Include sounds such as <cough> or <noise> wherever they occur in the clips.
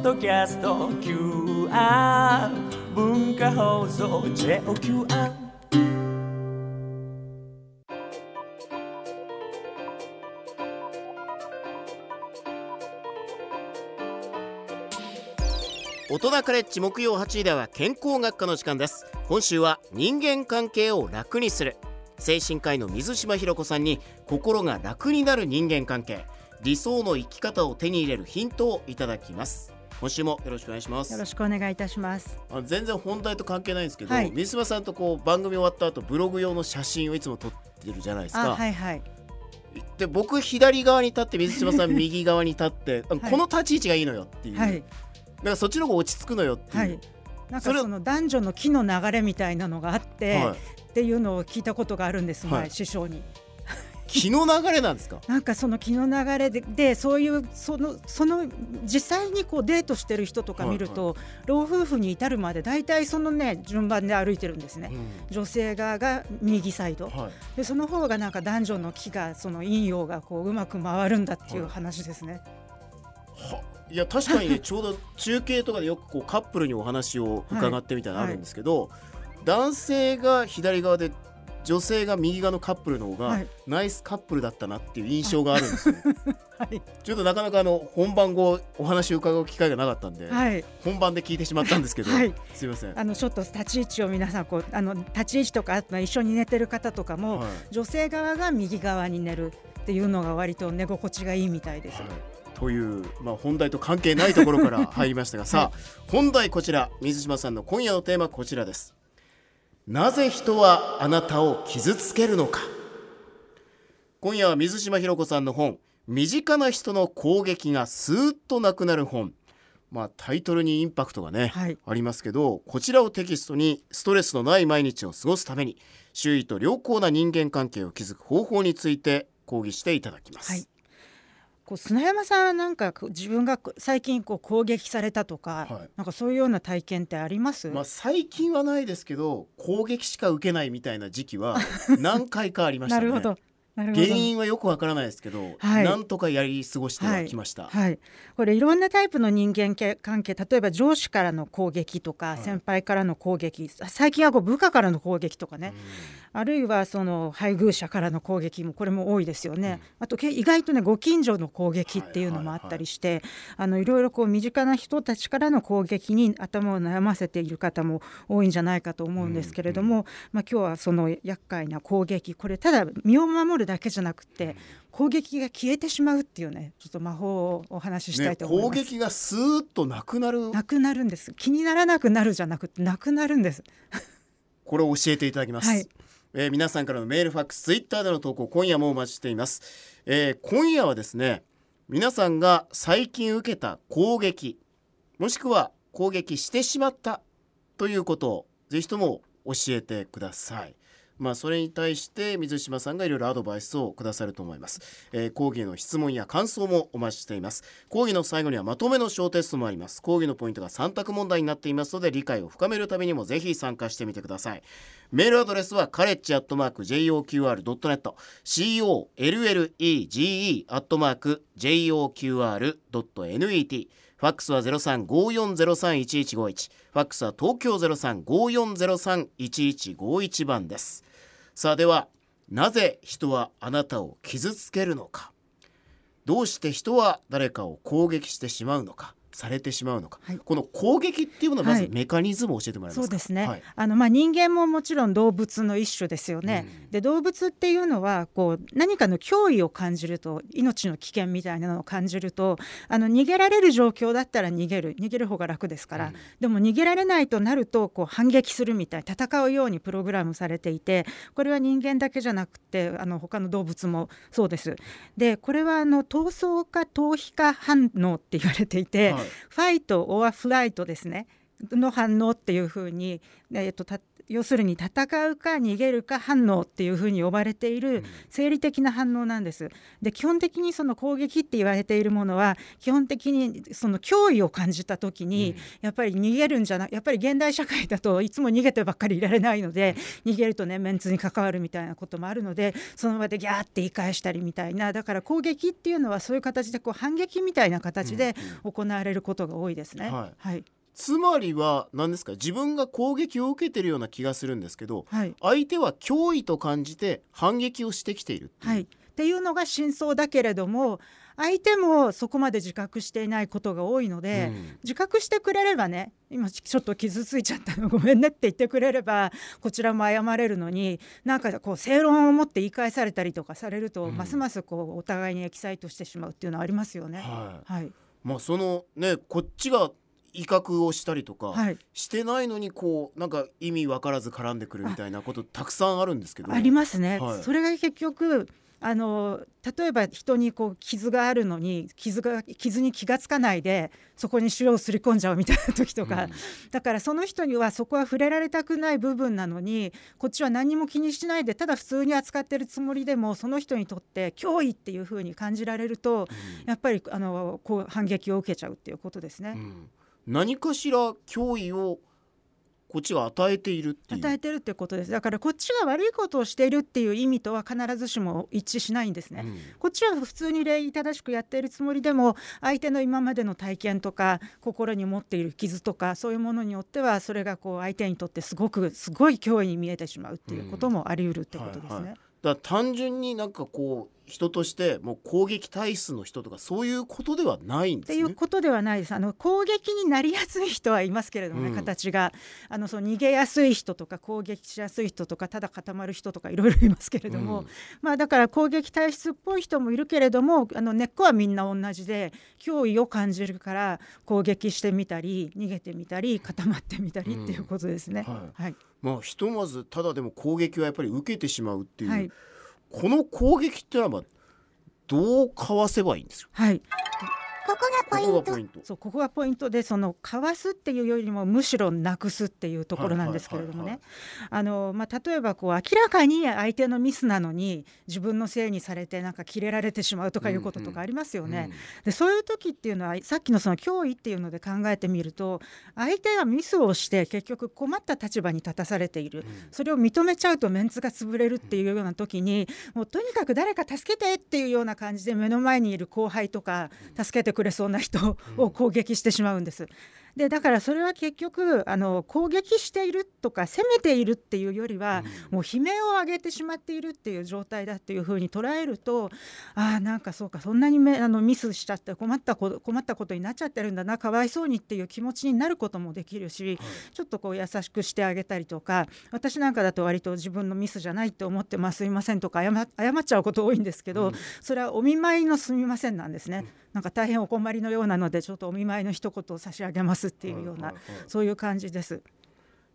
ッドキャスト QR 文化放送 JOQR 大人カレッジ木曜8時では健康学科の時間です。今週は人間関係を楽にする。精神科医の水島ひろ子さんに心が楽になる人間関係理想の生き方を手に入れるヒントをいただきます。今週もよろしくお願いします。よろしくお願いいたします。あ全然本題と関係ないんですけど、はい。水島さんとこう番組終わった後ブログ用の写真をいつも撮ってるじゃないですか、あはいはい。で僕左側に立って水島さん右側に立って、あ <laughs> はい。この立ち位置がいいのよっていう、はい。だからそっちの方が落ち着くのよっていう、はい。なんかその男女の木の流れみたいなのがあって、はい。っていうのを聞いたことがあるんです前、はい。師匠に気の流れなんですか？なんかその気の流れででそういうそのその実際にこうデートしてる人とか見ると、老夫婦に至るまで大体そのね順番で歩いてるんですね、女性側が右サイド、はい。でその方がなんか男女の気がその陰陽がこううまく回るんだっていう話ですね。はいや確かにね <laughs> ちょうど中継とかでよくこうカップルにお話を伺ってみたいなのあるんですけど、男性が左側で女性が右側のカップルの方がはいナイスカップルだったなっていう印象があるんですよ。<laughs> はい、ちょっとなかなかあの本番後お話を伺う機会がなかったんで、はい本番で聞いてしまったんですけど、はいすいません。あのちょっと立ち位置を皆さんこうあの立ち位置とかあと一緒に寝てる方とかも、はい女性側が右側に寝るっていうのが割と寝心地がいいみたいです。はいという、まあ、本題と関係ないところから入りましたが、さあ本題こちら水島さんの今夜のテーマこちらですなぜ人はあなたを傷つけるのか？今夜は水島ひろ子さんの本身近な人の攻撃がスーッとなくなる本。まあタイトルにインパクトがね、はい。ありますけどこちらをテキストにストレスのない毎日を過ごすために周囲と良好な人間関係を築く方法について講義していただきます、はいこう砂山さんはなんか自分が最近こう攻撃されたとか、はいなんかそういうような体験ってあります？まあ、最近はないですけど攻撃しか受けないみたいな時期は何回かありましたね <laughs> なるほど。原因はよくわからないですけど、はい。なんとかやり過ごしてはきました、はい、これいろんなタイプの人間関係例えば上司からの攻撃とか、い。先輩からの攻撃最近はこう部下からの攻撃とかね、あるいはその配偶者からの攻撃もこれも多いですよね、あとけ意外とねご近所の攻撃っていうのもあったりして、あのいろいろこう身近な人たちからの攻撃に頭を悩ませている方も多いんじゃないかと思うんですけれども、まあ、今日はその厄介な攻撃これただ身を守るだけじゃなくて攻撃が消えてしまうっていうねちょっと魔法をお話ししたねいと思います。攻撃がスーッとなくなる？なくなるんです。気にならなくなるじゃなくてなくなるんです。<laughs> これを教えていただきます、はい。えー皆さんからのメールファックスツイッターでの投稿今夜もお待ちしています、えー今夜はですね皆さんが最近受けた攻撃もしくは攻撃してしまったということをぜひとも教えてくださいまあそれに対して水島さんがいろいろアドバイスをくださると思います、えー講義の質問や感想もお待ちしています。講義の最後にはまとめの小テストもあります。講義のポイントが3択問題になっていますので理解を深めるためにもぜひ参加してみてください。メールアドレスはカレッジアットマーク JOQR.net COLLEGE アットマーク JOQR.net ファックスは0354031151ファックスは東京0354031151番です。さあではなぜ人はあなたを傷つけるのか。どうして人は誰かを攻撃してしまうのか。されてしまうのか、はい。この攻撃っていうのはまずはいメカニズムを教えてもらえますか、そうですね、はい。あのまあ、人間ももちろん動物の一種ですよね。うん。で動物っていうのはこう何かの脅威を感じると命の危険みたいなのを感じるとあの逃げられる状況だったら逃げる。逃げる方が楽ですから、うん。でも逃げられないとなるとこう反撃するみたい戦うようにプログラムされていてこれは人間だけじゃなくてあの他の動物もそうです。でこれはあの闘争か逃避か反応って言われていて、はいファイト・オア・フライトですね。の反応っていうふうに、えー、とた要するに戦うか逃げるか反応っていうふうに呼ばれている生理的な反応なんです。で基本的にその攻撃って言われているものは基本的にその脅威を感じた時に、やっぱり逃げるんじゃなやっぱり現代社会だといつも逃げてばっかりいられないので逃げるとねメンツに関わるみたいなこともあるのでその場でギャーって言い返したりみたいな。だから攻撃っていうのはそういう形でこう反撃みたいな形で行われることが多いですね。はい、はいつまりは何ですか？自分が攻撃を受けてるような気がするんですけど、はい、相手は脅威と感じて反撃をしてきているっていう,、はい、っていうのが真相だけれども相手もそこまで自覚していないことが多いので、うん、自覚してくれればね今ちょっと傷ついちゃったのごめんねって言ってくれればこちらも謝れるのになんかこう正論を持って言い返されたりとかされると、うん、ますますこうお互いにエキサイトしてしまうっていうのはありますよね。はい、はい、まあ、そのねこっちが威嚇をしたりとか、はい、してないのにこうなんか意味分からず絡んでくるみたいなことたくさんあるんですけど。ありますね、はい、それが結局あの例えば人にこう傷があるのに傷が傷に気が付かないでそこに塩をすり込んじゃうみたいな時とか、うん、だからその人にはそこは触れられたくない部分なのにこっちは何も気にしないでただ普通に扱ってるつもりでもその人にとって脅威っていうふうに感じられると、うん、やっぱりあのこう反撃を受けちゃうっていうことですね。うん何かしら脅威をこっちが与えているって与えてるってことです。だからこっちが悪いことをしているっていう意味とは必ずしも一致しないんですね、うん、こっちは普通に礼儀正しくやっているつもりでも相手の今までの体験とか心に持っている傷とかそういうものによってはそれがこう相手にとってすごくすごい脅威に見えてしまうっていうこともあり得るってことですね。うんはい。はいだ単純になんかこう人としてもう攻撃体質の人とかそういうことではないんです、ね、っていうことではないです。あの攻撃になりやすい人はいますけれどもね、うん、形が。あのその逃げやすい人とか攻撃しやすい人とかただ固まる人とかいろいろいますけれども、うん、まあだから攻撃体質っぽい人もいるけれどもあの根っこはみんな同じで脅威を感じるから攻撃してみたり逃げてみたり固まってみたりっていうことですね。うん、はい、はい、まあひとまずただでも攻撃はやっぱり受けてしまうっていう、はいこの攻撃っていうのはどうかわせばいいんですかはい。ここがポイント。そうここがポイントでそのかわすっていうよりもむしろなくすっていうところなんですけれどもね。あの、まあ、例えばこう明らかに相手のミスなのに自分のせいにされてなんかキレられてしまうとかいうこととかありますよね。うんうん、でそういう時っていうのはさっきのその脅威っていうので考えてみると相手がミスをして結局困った立場に立たされている、うん、それを認めちゃうとメンツが潰れるっていうような時にもうとにかく誰か助けてっていうような感じで目の前にいる後輩とか助けてくれそうな人を攻撃してしまうんです。でだからそれは結局あの攻撃しているとか攻めているっていうよりは、うん、もう悲鳴を上げてしまっているっていう状態だっていうふうに捉えるとああなんかそうかそんなにめあのミスしちゃって困ったこ困ったことになっちゃってるんだなかわいそうにっていう気持ちになることもできるし、はい、ちょっとこう優しくしてあげたりとか私なんかだと割と自分のミスじゃないって思ってますすいませんとか謝っちゃうこと多いんですけど、うん、それはお見舞いのすみませんなんですね。うん。なんか大変お困りのようなのでちょっとお見舞いの一言を差し上げますっていうような、そういう感じです。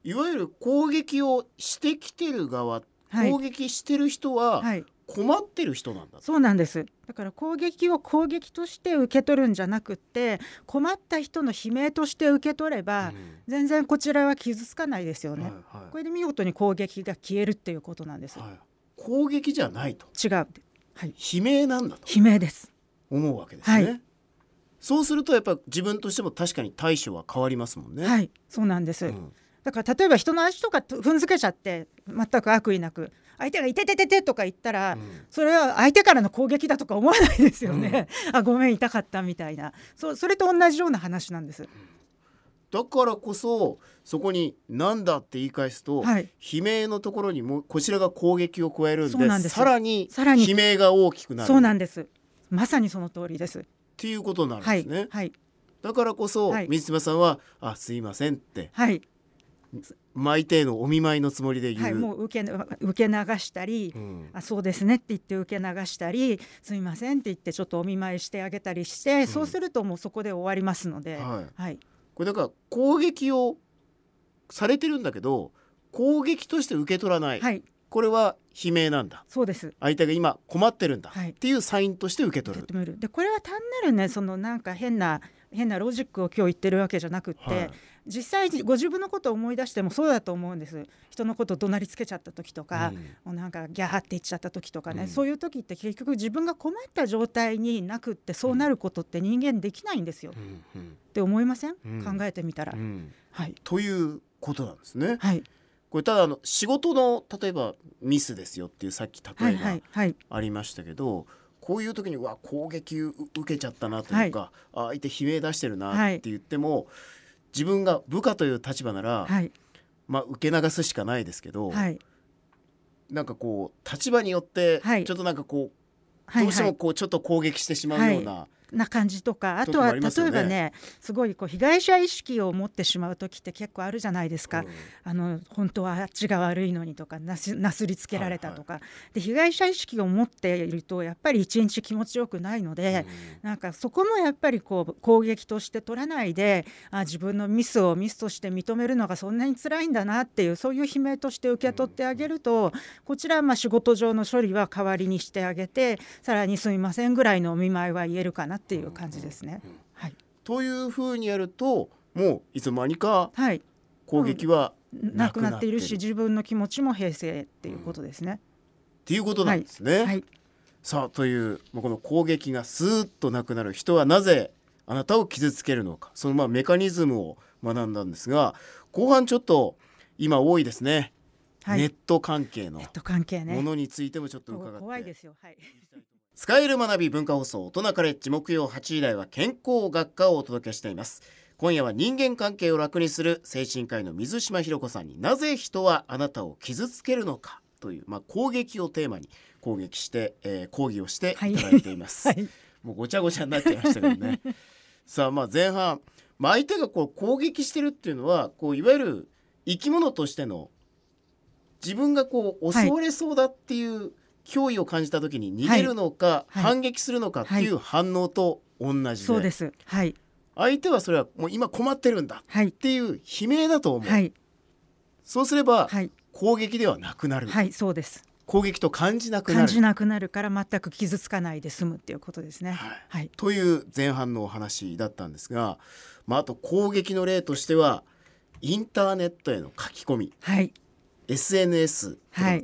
いわゆる攻撃をしてきてる側、はい、攻撃してる人は困ってる人なんだ、そうなんです。だから攻撃を攻撃として受け取るんじゃなくって困った人の悲鳴として受け取れば、うん、全然こちらは傷つかないですよね、はいはい、これで見事に攻撃が消えるっていうことなんです、はい、攻撃じゃないと。違う、はい、悲鳴なんだと。悲鳴です。思うわけですね。はい、そうするとやっぱ自分としても確かに対処は変わりますもんね。はいそうなんです、うん、だから例えば人の足とか踏んづけちゃって全く悪意なく相手が「いてててて」とか言ったら、うん、それは相手からの攻撃だとか思わないですよね。うん、<laughs> あごめん痛かったみたいな。そそれと同じような話なんです。だからこそそこに「なんだ」って言い返すと、はい、悲鳴のところにもこちらが攻撃を加えるんでさらに。悲鳴が大きくなる。そうなんです。まさにその通りです。っていうことになるんですね。はい、はい、だからこそ、はい、水島さんは「あすいません」って、はい、巻いてのお見舞いのつもりで言う、はい、もう受け受け流したり、うん、あそうですねって言って受け流したりすみませんって言ってちょっとお見舞いしてあげたりして、うん、そうするともうそこで終わりますので、はい、はい、これだから攻撃をされてるんだけど攻撃として受け取らない、はい、これは悲鳴なんだ。そうです。相手が今困ってるんだ、はい、っていうサインとして受け取る。でこれは単なるねそのなんか変な変なロジックを今日言ってるわけじゃなくって、はい。実際ご自分のことを思い出してもそうだと思うんです。人のことを怒鳴りつけちゃった時とか、もうなんかギャーって言っちゃった時とかね、うん。そういう時って結局自分が困った状態になくってそうなることって人間できないんですよ、うん。って思いません、うん。考えてみたら、はい。ということなんですね。はいこれただあの仕事の例えばミスですよっていうさっきはい例えはいはいがありましたけど、こういう時にうわ攻撃う受けちゃったなというか、あ相手悲鳴出してるなって言っても、自分が部下という立場なら、はい。まあ受け流すしかないですけど、はい。なんかこう立場によってはい。ちょっとなんかこう、はいどうしてはいもこうちょっと攻撃してしまうような、な感じとかあとは例えばねすごいこう被害者意識を持ってしまう時って結構あるじゃないですか、うん。あの本当はあっちが悪いのにとかなすなすりつけられたとか、で被害者意識を持っているとやっぱり一日気持ちよくないので、なんかそこもやっぱりこう攻撃として取らないであ自分のミスをミスとして認めるのがそんなに辛いんだなっていうそういう悲鳴として受け取ってあげると、こちらはまあ仕事上の処理は代わりにしてあげてさらにすみませんぐらいのお見舞いは言えるかなっていう感じですね。はい、というふうにやるともういつの間にかはい。攻撃はなくなっているし自分の気持ちも平静っていうことですね。っていうことなんですね。はい、さあというまあこの攻撃がスーッとなくなる人はなぜあなたを傷つけるのか。そのまあメカニズムを学んだんですが後半ちょっと今多いですね、はい、ネット関係のものについてもちょっと伺って。怖いですよ。はい。使える学び文化放送大人カレッジ木曜8時台は健康学科をお届けしています。今夜は人間関係を楽にする精神科医の水島ひろ子さんになぜ人はあなたを傷つけるのか？という、まあ、攻撃をテーマに攻撃して、えー講義をしてい。ただいています、はい。もうごちゃごちゃになっちゃいましたけどね。<laughs> さあまあ前半、まあ、相手がこう攻撃してるっていうのはこういわゆる生き物としての自分がこう襲われそうだっていう脅威を感じた時に逃げるのか、はい反撃するのかっていう反応と同じで,、そうです。はい。相手はそれはもう今困ってるんだはいっ。ていう悲鳴だと思う、はい。そうすればはい。攻撃ではなくなる、はい。そうです。攻撃と感じなくなる感じなくなるから全く傷つかないで済むっていうことですね。はいはい。という前半のお話だったんですが、まあ、あと攻撃の例としてはインターネットへの書き込みはい。SNS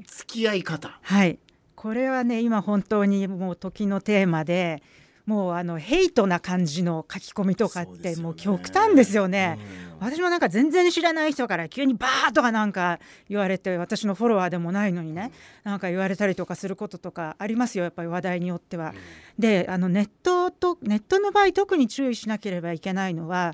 付き合い方、はい。これはね、今本当にもう時のテーマで。もうあのヘイトな感じの書き込みとかってもう極端ですよね。うん私もなんか全然知らない人から急にバーとかなんか言われて私のフォロワーでもないのにねなんか言われたりとかすることとかありますよやっぱり話題によっては。であのネットとネットの場合特に注意しなければいけないのは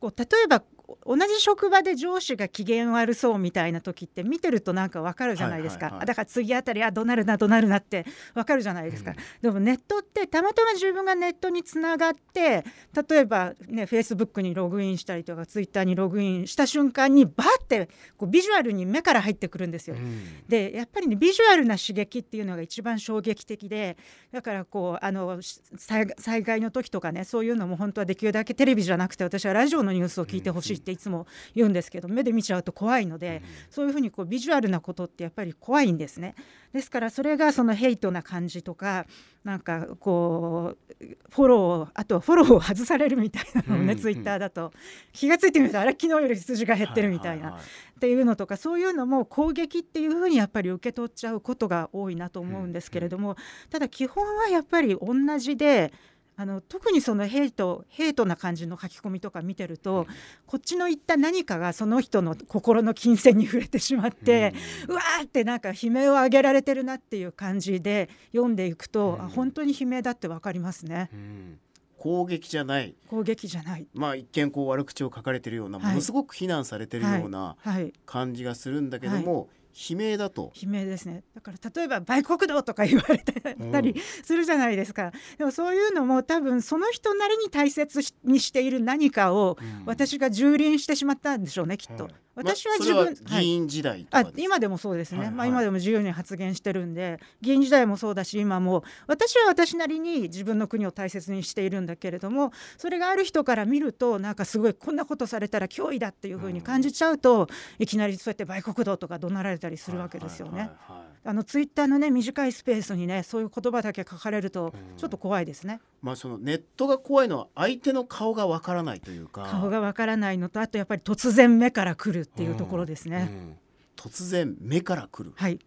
こう例えば同じ職場で上司が機嫌悪そうみたいな時って見てるとなんかわかるじゃないですか、はいはいはい。だから次あたりあ怒鳴るな怒鳴るなってわかるじゃないですか、うん。でもネットってたまたま自分がネットにつながって例えばねフェイスブックにログインしたりとかツイッターにログインした瞬間にバーってこうビジュアルに目から入ってくるんですよ。うん。でやっぱりねビジュアルな刺激っていうのが一番衝撃的でだからこうあのし災害災害の時とかねそういうのも本当はできるだけテレビじゃなくて私はラジオのニュースを聞いてほしいっていつも言うんですけど目で見ちゃうと怖いので、そういうふうにこうビジュアルなことってやっぱり怖いんですね。ですからそれがそのヘイトな感じとかなんかこうフォローあとフォローを外されるみたいなのをね、うんツイッターだと気がついてみるとあれ昨日より数字が減ってるみたいな。はははっていうのとかそういうのも攻撃っていうふうにやっぱり受け取っちゃうことが多いなと思うんですけれども、ただ基本はやっぱり同じであの特にそのヘイトヘイトな感じの書き込みとか見てると、こっちの言った何かがその人の心の金銭に触れてしまって、うわーってなんか悲鳴を上げられてるなっていう感じで読んでいくと、あ本当に悲鳴だってわかりますね。うん。攻撃じゃない。攻撃じゃない。まあ一見こう悪口を書かれてるような、はい。ものすごく非難されてるようなはい。感じがするんだけども、悲鳴だと。悲鳴ですね。だから例えば売国道とか言われたりするじゃないですか、でもそういうのも多分その人なりに大切にしている何かを私が蹂躙してしまったんでしょうねきっと、はい私は自分、は議員時代とかあ今でもそうですね、はいはい。まあ、今でも自由に発言してるんで議員時代もそうだし今も私は私なりに自分の国を大切にしているんだけれどもそれがある人から見るとなんかすごいこんなことされたら脅威だっていうふうに感じちゃうと、いきなりそうやって売国道とか怒鳴られたりするわけですよね。はいはいはいあのツイッターのね短いスペースにねそういう言葉だけ書かれるとちょっと怖いですね。まあそのネットが怖いのは相手の顔がわからないというか顔がわからないのとあとやっぱり突然目から来るっていうところですね。うん突然目から来るはい。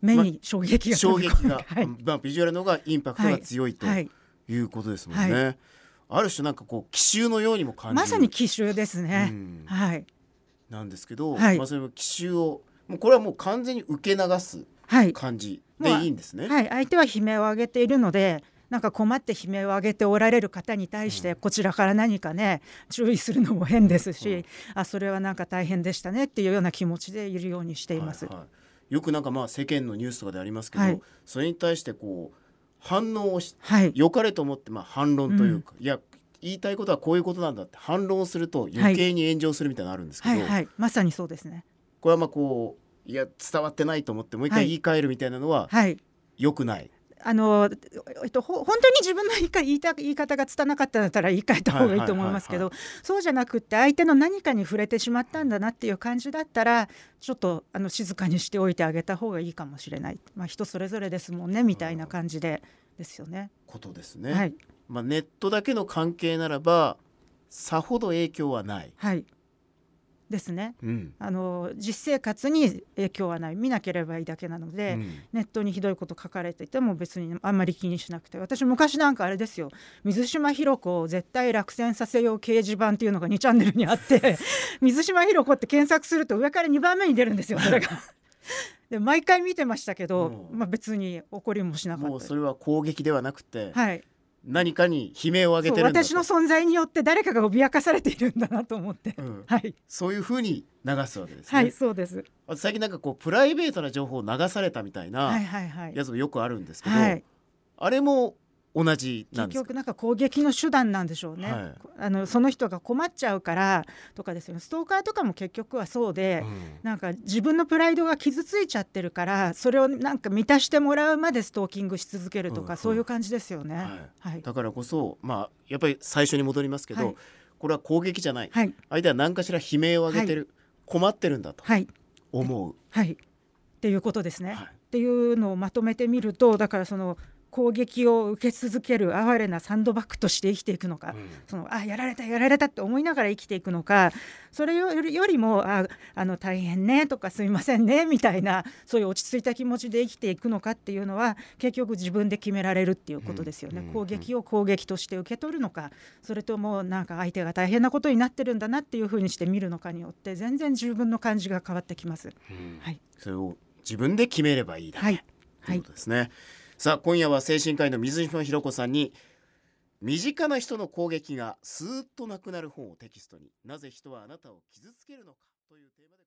目に衝撃が衝撃が、はい。まあ、ビジュアルの方がインパクトが強いとはい。いうことですもんね、はある種なんかこう奇襲のようにも感じるまさに奇襲ですうね。んはい。なんですけど、はいまあそれも奇襲をもうこれはもう完全に受け流すはい。感じでいいんですね。はい。相手は悲鳴を上げているので。なんか困って悲鳴を上げておられる方に対してこちらから何かね注意するのも変ですし、うんあそれはなんか大変でしたねっていうような気持ちでいるようにしています。はいはいよくなんかまあ世間のニュースとかでありますけど、はいそれに対してこう反応をしはい。良かれと思ってまあ反論というか、いや言いたいことはこういうことなんだって反論をすると余計に炎上するみたいなのあるんですけど、はいはい。まさにそうですね。これはまあこういや伝わってないと思ってもう一はい。回言い換えるみたいなのははい。良くない？あのえっと、ほ本当に自分の言いか言いた言い方が拙かったんだったら言い換えた方がいいと思いますけどそうじゃなくって相手の何かに触れてしまったんだなっていう感じだったらちょっとあの静かにしておいてあげた方がいいかもしれない、まあ、人それぞれですもんねみたいな感じでですよね。ことですね、はい、まあ、ネットだけの関係ならばさほど影響はない、はいですね。うん。あの実生活に影響はない。見なければいいだけなので、うん。ネットにひどいこと書かれていても別にあんまり気にしなくて。私昔なんかあれですよ。水島ひろ子を絶対落選させよう掲示板っていうのが2チャンネルにあって <laughs> 水島ひろ子って検索すると上から2番目に出るんですよそれが。で毎回見てましたけど、うん。まあ、別に怒りもしなかった。もうそれは攻撃ではなくて、はい、何かに悲鳴を上げてる私の存在によって誰かが脅かされているんだなと思って、うん。はい、そういうふうに流すわけですね、はい、そうです。最近なんかこうプライベートな情報を流されたみたいはいなはいはい。やつもよくあるんですけど、はい、あれも同じなんですか？結局なんか攻撃の手段なんでしょうね、はい。あのその人が困っちゃうからとかですよね。ストーカーとかも結局はそうで、なんか自分のプライドが傷ついちゃってるからそれをなんか満たしてもらうまでストーキングし続けるとか、うんそういう感じですよね。はい。はい、だからこそまあやっぱり最初に戻りますけど、はい。これは攻撃じゃない、はい。相手は何かしら悲鳴を上げてる、困ってるんだとはい。思う、はい。っていうことですね。はい。っていうのをまとめてみるとだからその攻撃を受け続ける哀れなサンドバッグとして生きていくのか、そのあやられたやられたって思いながら生きていくのかそれよりよりもああの大変ねとかすいませんねみたいなそういう落ち着いた気持ちで生きていくのかっていうのは結局自分で決められるっていうことですよね、うん。攻撃を攻撃として受け取るのかそれともなんか相手が大変なことになってるんだなっていうふうにして見るのかによって全然自分の感じが変わってきます。はい、それを自分で決めればいいだけ、はい。ということですね、さあ今夜は精神科医の水島ひろ子さんに身近な人の攻撃がスーッとなくなる本をテキストに。なぜ人はあなたを傷つけるのかというテーマで